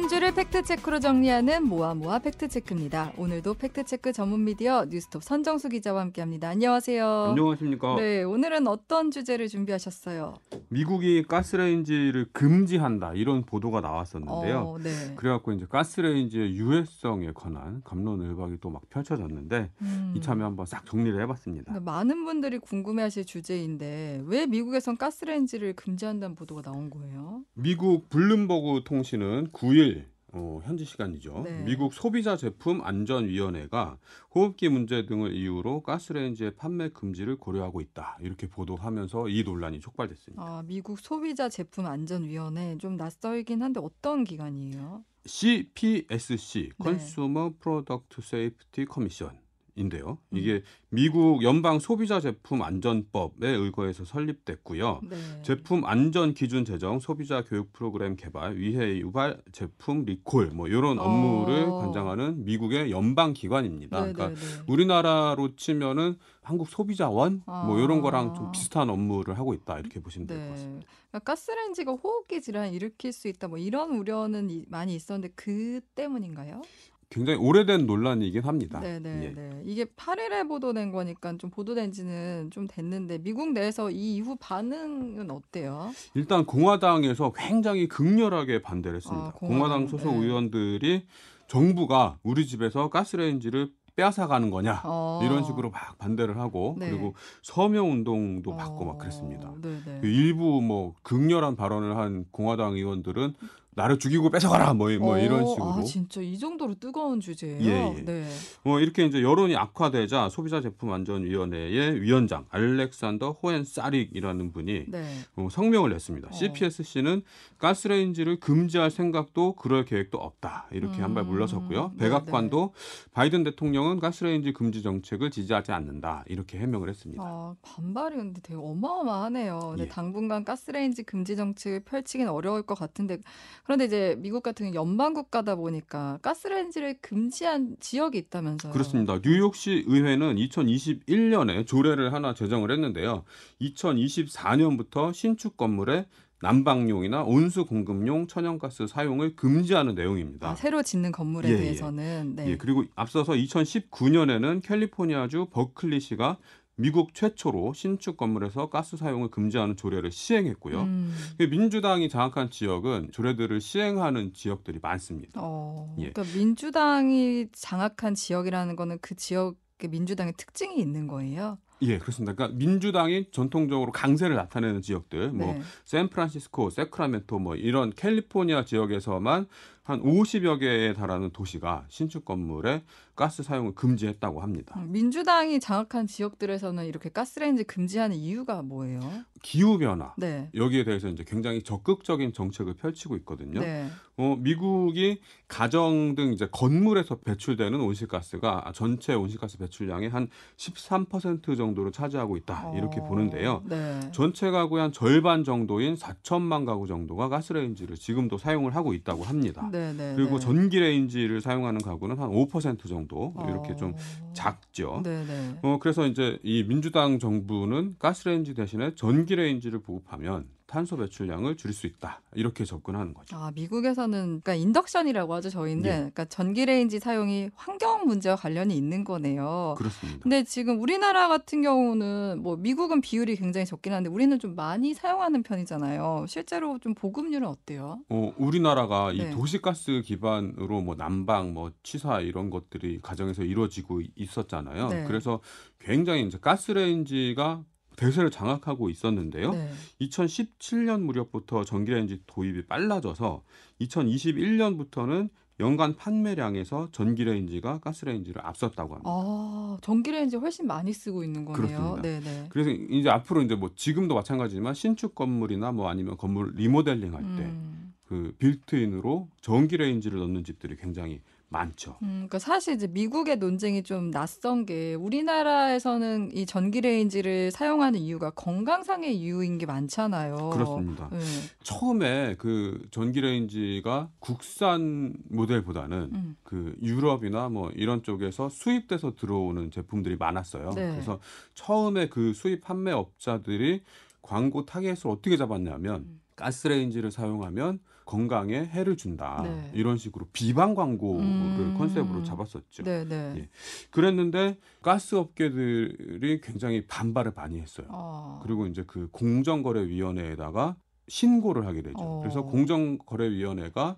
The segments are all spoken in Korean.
한 주를 팩트체크로 정리하는 모아모아 팩트체크입니다. 오늘도 팩트체크 전문 미디어 뉴스톱 선정수 기자와 함께합니다. 안녕하세요. 안녕하십니까. 네, 오늘은 어떤 주제를 준비하셨어요? 미국이 가스레인지를 금지한다 이런 보도가 나왔었는데요. 어, 네. 그래갖고 이제 가스레인지의 유해성에 관한 감론을박이 또 막 펼쳐졌는데 음. 이참에 한번 싹 정리를 해봤습니다. 많은 분들이 궁금해하실 주제인데 왜 미국에선 가스레인지를 금지한다는 보도가 나온 거예요? 미국 블룸버그 통신은 9일 어, 현지 시간이죠. 네. 미국 소비자 제품 안전위원회가 호흡기 문제 등을 이유로 가스레인지의 판매 금지를 고려하고 있다. 이렇게 보도하면서 이 논란이 촉발됐습니다. 아, 미국 소비자 제품 안전위원회 좀 낯설긴 한데 어떤 기관이에요? CPSC 네. Consumer Product Safety Commission 인데요. 음. 이게 미국 연방 소비자 제품 안전법에 의거해서 설립됐고요. 네. 제품 안전 기준 제정, 소비자 교육 프로그램 개발, 위해 유발 제품 리콜 뭐 이런 업무를 어. 관장하는 미국의 연방 기관입니다. 네, 그러니까 네, 네. 우리나라로 치면은 한국 소비자원 뭐 아. 이런 거랑 좀 비슷한 업무를 하고 있다 이렇게 보시면 될것 네. 같습니다. 그러니까 가스레인지가 호흡기 질환 일으킬 수 있다 뭐 이런 우려는 이- 많이 있었는데 그 때문인가요? 굉장히 오래된 논란이긴 합니다. 네네 예. 네. 이게 8일에 보도된 거니까 좀 보도된 지는 좀 됐는데 미국 내에서 이 이후 반응은 어때요? 일단 공화당에서 굉장히 극렬하게 반대를 했습니다. 아, 공화당, 공화당 소속 네. 의원들이 정부가 우리 집에서 가스레인지를 빼앗아 가는 거냐 어. 이런 식으로 막 반대를 하고 네. 그리고 서명 운동도 받고 막 어, 그랬습니다. 네네. 그 일부 뭐 극렬한 발언을 한 공화당 의원들은 나를 죽이고 뺏어가라 뭐, 뭐 이런 어, 식으로 아 진짜 이 정도로 뜨거운 주제예요. 예, 예. 네. 뭐 이렇게 이제 여론이 악화되자 소비자 제품 안전 위원회의 위원장 알렉산더 호엔 사릭이라는 분이 네. 어, 성명을 냈습니다. 어. CPSC는 가스레인지를 금지할 생각도 그럴 계획도 없다. 이렇게 음, 한발 물러섰고요. 네, 백악관도 바이든 대통령은 가스레인지 금지 정책을 지지하지 않는다. 이렇게 해명을 했습니다. 아, 반발이 근데 되게 어마어마하네요. 근데 예. 당분간 가스레인지 금지 정책을 펼치긴 어려울 것 같은데 그런데 이제 미국 같은 연방 국가다 보니까 가스레인지를 금지한 지역이 있다면서요. 그렇습니다. 뉴욕시 의회는 2021년에 조례를 하나 제정을 했는데요. 2024년부터 신축 건물에 난방용이나 온수 공급용 천연가스 사용을 금지하는 내용입니다. 아, 새로 짓는 건물에 예, 예. 대해서는 네. 예, 그리고 앞서서 2019년에는 캘리포니아주 버클리시가 미국 최초로 신축 건물에서 가스 사용을 금지하는 조례를 시행했고요. 음, 그 민주당이 장악한 지역은 조례들을 시행하는 지역들이 많습니다. 어, 예. 그러니까 민주당이 장악한 지역이라는 거는 그 지역의 민주당의 특징이 있는 거예요. 예, 그렇습니다. 그러니까 민주당이 전통적으로 강세를 나타내는 지역들, 뭐 네. 샌프란시스코, 세크라멘토 뭐 이런 캘리포니아 지역에서만 한 50여 개에 달하는 도시가 신축 건물에 가스 사용을 금지했다고 합니다. 음, 민주당이 장악한 지역들에서는 이렇게 가스레인지 금지하는 이유가 뭐예요? 기후 변화 네. 여기에 대해서 이제 굉장히 적극적인 정책을 펼치고 있거든요. 네. 어, 미국이 가정 등 이제 건물에서 배출되는 온실가스가 전체 온실가스 배출량의 한 13% 정도를 차지하고 있다 이렇게 어, 보는데요. 네. 전체 가구의 한 절반 정도인 4천만 가구 정도가 가스레인지를 지금도 사용을 하고 있다고 합니다. 네, 네. 그리고 네. 전기 레인지를 사용하는 가구는 한 5% 정도 이렇게 좀 어, 작죠. 네, 네. 어, 그래서 이제 이 민주당 정부는 가스레인지 대신에 전기레인지를 보급하면 탄소 배출량을 줄일 수 있다. 이렇게 접근하는 거죠. 아, 미국에서는 그러니까 인덕션이라고 하죠, 저희는. 예. 그러니까 전기레인지 사용이 환경 문제와 관련이 있는 거네요. 그렇습니다. 근데 지금 우리나라 같은 경우는 뭐 미국은 비율이 굉장히 적긴 한데 우리는 좀 많이 사용하는 편이잖아요. 실제로 좀 보급률은 어때요? 어, 우리나라가 네. 이 도시가스 기반으로 뭐 난방, 뭐 취사 이런 것들이 가정에서 이루어지고 있었잖아요. 네. 그래서 굉장히 이제 가스레인지가 대세를 장악하고 있었는데요. 네. 2017년 무렵부터 전기레인지 도입이 빨라져서 2021년부터는 연간 판매량에서 전기레인지가 가스레인지를 앞섰다고 합니다. 아, 전기레인지 훨씬 많이 쓰고 있는 거네요. 그렇습니다. 네, 네. 그래서 이제 앞으로 이제 뭐 지금도 마찬가지지만 신축 건물이나 뭐 아니면 건물 리모델링 할때 음. 그 빌트인으로 전기레인지를 넣는 집들이 굉장히 많죠. 음, 그러니까 사실 이제 미국의 논쟁이 좀 낯선 게 우리나라에서는 이 전기 레인지를 사용하는 이유가 건강상의 이유인 게 많잖아요. 그렇습니다. 네. 처음에 그 전기 레인지가 국산 모델보다는 음. 그 유럽이나 뭐 이런 쪽에서 수입돼서 들어오는 제품들이 많았어요. 네. 그래서 처음에 그 수입 판매 업자들이 광고 타겟을 어떻게 잡았냐면 음. 가스레인지를 사용하면 건강에 해를 준다. 네. 이런 식으로 비방 광고를 음. 컨셉으로 잡았었죠. 네, 네. 예. 그랬는데 가스 업계들이 굉장히 반발을 많이 했어요. 어. 그리고 이제 그 공정거래위원회에다가 신고를 하게 되죠. 어. 그래서 공정거래위원회가 어,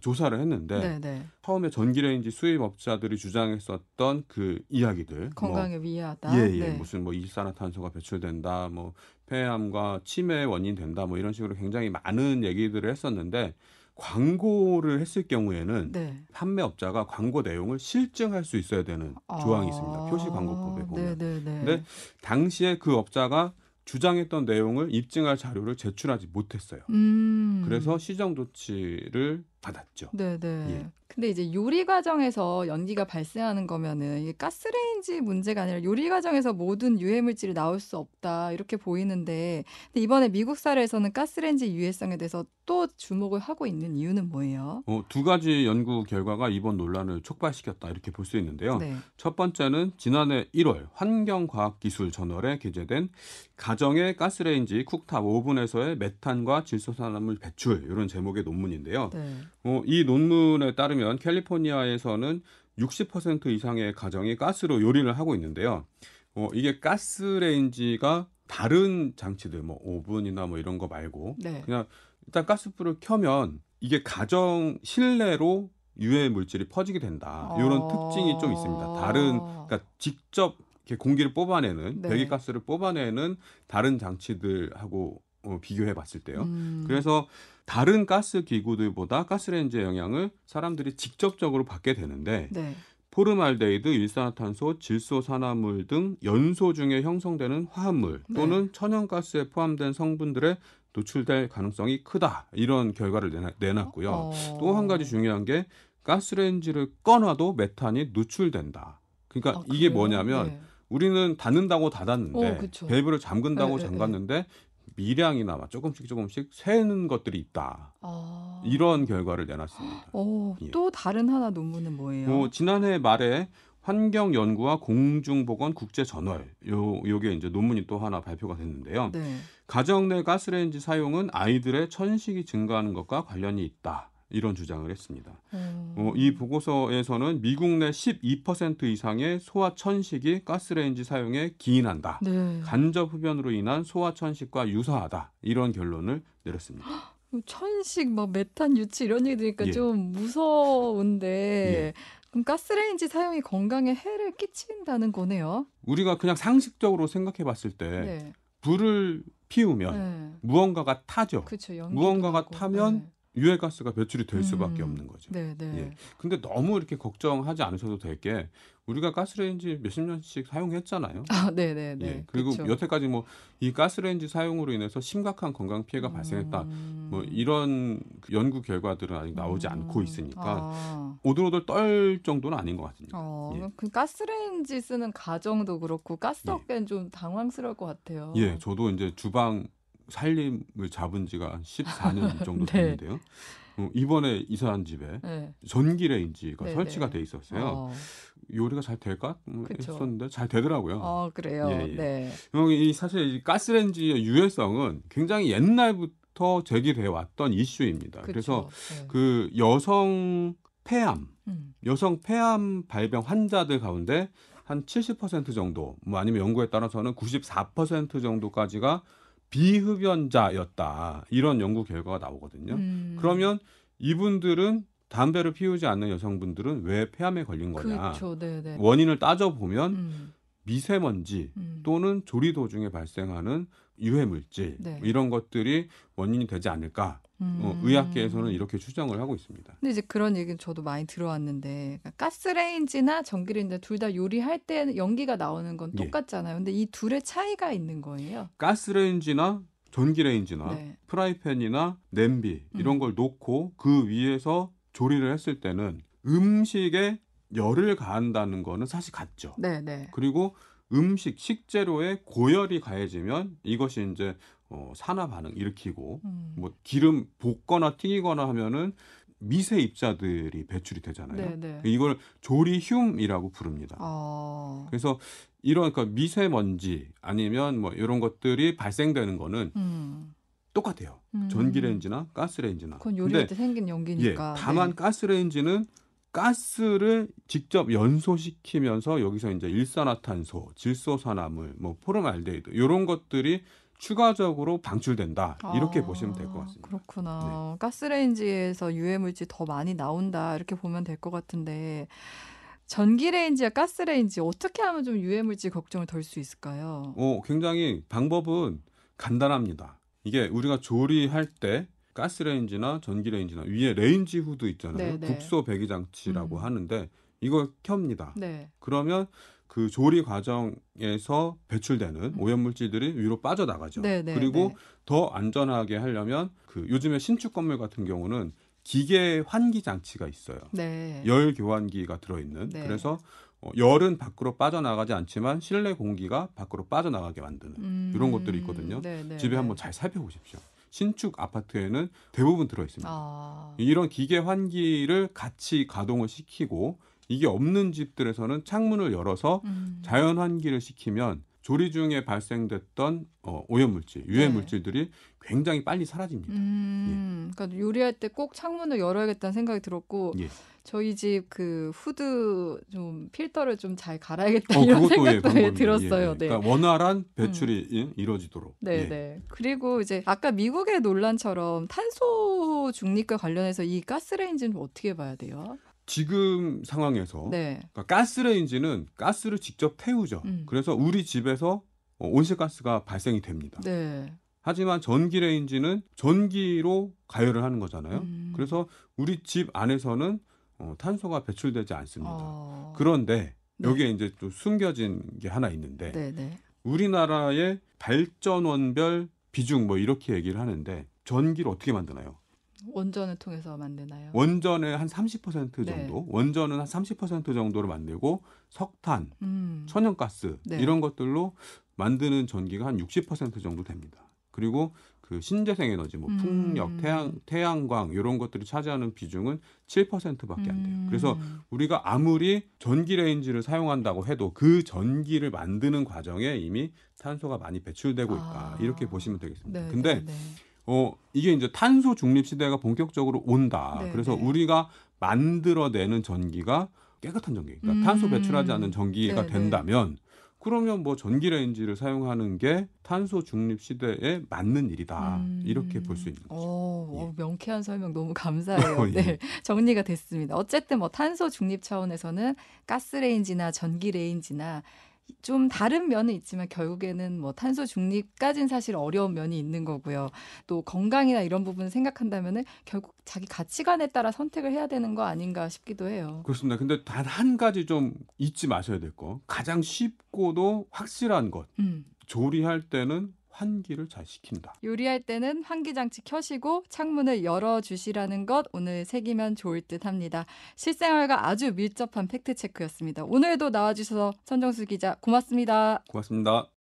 조사를 했는데 네, 네. 처음에 전기레인지 수입업자들이 주장했었던 그 이야기들 건강에 위하다. 뭐, 예, 예. 네. 무슨 뭐 이산화탄소가 배출된다, 뭐 폐암과 치매의 원인 된다, 뭐 이런 식으로 굉장히 많은 얘기들을 했었는데 광고를 했을 경우에는 네. 판매업자가 광고 내용을 실증할 수 있어야 되는 조항이 있습니다. 표시 광고법에 네, 보면. 네, 네. 근데 당시에 그 업자가 주장했던 내용을 입증할 자료를 제출하지 못했어요. 음. 그래서 시정 조치를 받았죠. 네, 네. 예. 근데 이제 요리 과정에서 연기가 발생하는 거면은 이게 가스레인지 문제가 아니라 요리 과정에서 모든 유해 물질이 나올 수 없다 이렇게 보이는데 근데 이번에 미국 사례에서는 가스레인지 유해성에 대해서 또 주목을 하고 있는 이유는 뭐예요? 어, 두 가지 연구 결과가 이번 논란을 촉발시켰다 이렇게 볼 수 있는데요. 네. 첫 번째는 지난해 1월 환경과학기술 저널에 게재된 가정의 가스레인지 쿡탑 오븐에서의 메탄과 질소산화물 배출 이런 제목의 논문인데요. 네. 어, 이 논문에 따르면 캘리포니아에서는 60% 이상의 가정이 가스로 요리를 하고 있는데요. 어, 이게 가스레인지가 다른 장치들 뭐 오븐이나 뭐 이런 거 말고 네. 그냥 일단 가스불을 켜면 이게 가정 실내로 유해 물질이 퍼지게 된다. 이런 어. 특징이 좀 있습니다. 다른 그러니까 직접 공기를 뽑아내는 네. 배기 가스를 뽑아내는 다른 장치들하고 어, 비교해 봤을 때요. 음. 그래서 다른 가스 기구들보다 가스레인지의 영향을 사람들이 직접적으로 받게 되는데 네. 포름알데히드, 일산화탄소, 질소산화물 등 연소 중에 형성되는 화합물 네. 또는 천연가스에 포함된 성분들에 노출될 가능성이 크다 이런 결과를 내놨고요. 어. 또한 가지 중요한 게 가스레인지를 꺼놔도 메탄이 노출된다. 그러니까 아, 이게? 뭐냐면 네. 우리는 닫는다고 닫았는데 어. 밸브를 잠근다고 네, 네, 잠갔는데 미량이나 막 조금씩 조금씩 새는 것들이 있다. 아. 이런 결과를 내놨습니다. 어, 예. 또 다른 하나 논문은 뭐예요? 어, 지난해 말에 환경 연구와 공중 보건 국제 저널 요 요게 이제 논문이 또 하나 발표가 됐는데요. 네. 가정 내 가스레인지 사용은 아이들의 천식이 증가하는 것과 관련이 있다. 이런 주장을 했습니다. 어. 어, 이 보고서에서는 미국 내 12% 이상의 소아 천식이 가스레인지 사용에 기인한다. 네. 간접 흡연으로 인한 소아 천식과 유사하다. 이런 결론을 내렸습니다. 천식 막 메탄 유치 이런 얘기 들으니까 예. 좀 무서운데 그럼 가스레인지 사용이 건강에 해를 끼친다는 거네요. 우리가 그냥 상식적으로 생각해 봤을 때 네. 불을 피우면 네. 무언가가 타죠. 그렇죠. 무언가가 타면 유해가스가 배출이 될 수밖에 음. 없는 거죠. 네, 네. 예. 근데 너무 이렇게 걱정하지 않으셔도 될 게 우리가 가스레인지 몇십 년씩 사용했잖아요. 아, 네, 네, 네. 예. 그리고 그쵸. 여태까지 뭐 이 가스레인지 사용으로 인해서 심각한 건강 피해가 발생했다. 음. 뭐 이런 그 연구 결과들은 아직 나오지 음. 않고 있으니까 아. 오들오들 떨 정도는 아닌 것 같습니다. 어, 예. 그 가스레인지 쓰는 가정도 그렇고 가스 예. 업계는 좀 당황스러울 것 같아요. 예, 저도 이제 주방 살림을 잡은 지가 한 14년 정도 네. 됐는데요. 어, 이번에 이사한 집에 네. 전기레인지가 네, 설치가 네. 돼 있었어요. 어. 요리가 잘 될까 음, 그쵸. 했었는데 잘 되더라고요. 어, 그래요. 예, 예. 네. 이 사실 이 가스레인지의 유해성은 굉장히 옛날부터 제기돼 왔던 이슈입니다. 그래서 그쵸. 네. 그 여성 폐암, 음. 여성 여성 폐암 발병 환자들 가운데 한 70% 정도, 뭐 아니면 연구에 따라서는 94% 정도까지가 비흡연자였다. 이런 연구 결과가 나오거든요. 음. 그러면 이분들은 담배를 피우지 않는 여성분들은 왜 폐암에 걸린 거냐? 그렇죠. 네, 네. 원인을 따져 보면 음. 미세먼지 음. 또는 조리 도중에 발생하는 유해 물질 네. 이런 것들이 원인이 되지 않을까? 어, 음. 의학계에서는 이렇게 추정을 하고 있습니다. 근데 이제 그런 얘기는 저도 많이 들어왔는데 그러니까 가스레인지나 전기레인지 둘 다 요리할 때 연기가 나오는 건 예. 똑같잖아요. 근데 이 둘의 차이가 있는 거예요. 가스레인지나 전기레인지나 네. 프라이팬이나 냄비 이런 음. 걸 놓고 그 위에서 조리를 했을 때는 음식에 열을 가한다는 거는 사실 같죠. 네, 네. 그리고 음식 식재료에 고열이 가해지면 이것이 이제 어, 산화 반응 일으키고 음. 뭐 기름 볶거나 튀기거나 하면은 미세 입자들이 배출이 되잖아요. 네, 네. 이걸 조리흉이라고 부릅니다. 어. 그래서 이런 그러니까 미세먼지 아니면 뭐 이런 것들이 발생되는 거는 음. 똑같아요. 음. 전기레인지나 가스레인지나. 그건 요리할 때 생긴 예, 연기니까. 다만 네. 가스레인지는 가스를 직접 연소시키면서 여기서 이제 일산화탄소, 질소산화물, 뭐 포름알데히드 이런 것들이 추가적으로 방출된다 이렇게 아, 보시면 될 것 같습니다. 그렇구나. 가스레인지에서 유해물질 더 많이 나온다 이렇게 보면 될 것 같은데 전기레인지와 가스레인지 어떻게 하면 좀 유해물질 걱정을 덜 수 있을까요? 어, 굉장히 방법은 간단합니다. 이게 우리가 조리할 때 가스레인지나 전기레인지나 위에 레인지 후드 있잖아요. 네, 네. 국소 배기 장치라고 음. 하는데 이걸 켭니다. 네. 그러면 그 조리 과정에서 배출되는 오염물질들이 위로 빠져나가죠. 음. 네, 네, 그리고 네. 더 안전하게 하려면 그 요즘에 신축 건물 같은 경우는 기계 환기 장치가 있어요. 네. 열 교환기가 들어있는. 네. 그래서 어, 열은 밖으로 빠져나가지 않지만 실내 공기가 밖으로 빠져나가게 만드는 음, 이런 것들이 있거든요. 네, 네, 집에 네. 한번 잘 살펴보십시오. 신축 아파트에는 대부분 들어 있습니다. 아. 이런 기계 환기를 같이 가동을 시키고 이게 없는 집들에서는 창문을 열어서 음. 자연 환기를 시키면 조리 중에 발생됐던 어, 오염물질, 네. 유해물질들이 굉장히 빨리 사라집니다. 음, 그러니까 요리할 때 꼭 창문을 열어야겠다는 생각이 들었고 예. 저희 집 그 후드 좀 필터를 좀 잘 갈아야겠다 어, 이런 예, 생각도. 들었어요. 예, 예. 네. 그러니까 원활한 배출이 예, 이루어지도록. 네, 예. 네. 그리고 이제 아까 미국의 논란처럼 탄소 중립과 관련해서 이 가스레인지는 좀 어떻게 봐야 돼요? 지금 상황에서 네. 그러니까 가스레인지는 가스를 직접 태우죠. 음. 그래서 우리 집에서 어, 온실가스가 발생이 됩니다. 네. 하지만 전기레인지는 전기로 가열을 하는 거잖아요. 음. 그래서 우리 집 안에서는 어, 탄소가 배출되지 않습니다. 어. 그런데 네. 여기에 이제 또 숨겨진 게 하나 있는데 네, 네. 우리나라의 발전원별 비중 뭐 이렇게 얘기를 하는데 전기를 어떻게 만드나요? 원전을 통해서 만드나요? 원전의 한 30% 네. 정도, 원전은 한 30% 정도로 만들고 석탄, 음. 천연가스 네. 이런 것들로 만드는 전기가 한 60% 정도 됩니다. 그리고 그 신재생 에너지, 뭐 음. 풍력, 태양, 태양광 이런 것들이 차지하는 비중은 7%밖에 안 돼요. 음. 그래서 우리가 아무리 전기 레인지를 사용한다고 해도 그 전기를 만드는 과정에 이미 탄소가 많이 배출되고 있다. 아. 이렇게 보시면 되겠습니다. 네, 근데 네, 네. 어 이게 이제 탄소 중립 시대가 본격적으로 온다. 네, 그래서 네. 우리가 만들어내는 전기가 깨끗한 전기, 그러니까 음. 탄소 배출하지 않는 전기가 네, 네. 된다면 그러면 뭐 전기레인지를 사용하는 게 탄소 중립 시대에 맞는 일이다. 음. 이렇게 볼 수 있는 거죠. 어, 예. 어, 명쾌한 설명 너무 감사해요. 어, 예. 네, 정리가 됐습니다. 어쨌든 뭐 탄소 중립 차원에서는 가스레인지나 전기레인지나 좀 다른 면은 있지만 결국에는 뭐 탄소 중립까지는 사실 어려운 면이 있는 거고요. 또 건강이나 이런 부분을 생각한다면은 결국 자기 가치관에 따라 선택을 해야 되는 거 아닌가 싶기도 해요. 그렇습니다. 근데 단 한 가지 좀 잊지 마셔야 될 거. 가장 쉽고도 확실한 것. 음. 조리할 때는 환기를 잘 시킨다. 요리할 때는 환기 장치 켜시고 창문을 열어 주시라는 것 오늘 새기면 좋을 듯 합니다. 실생활과 아주 밀접한 팩트 체크였습니다. 오늘도 나와 주셔서 천정수 기자 고맙습니다. 고맙습니다.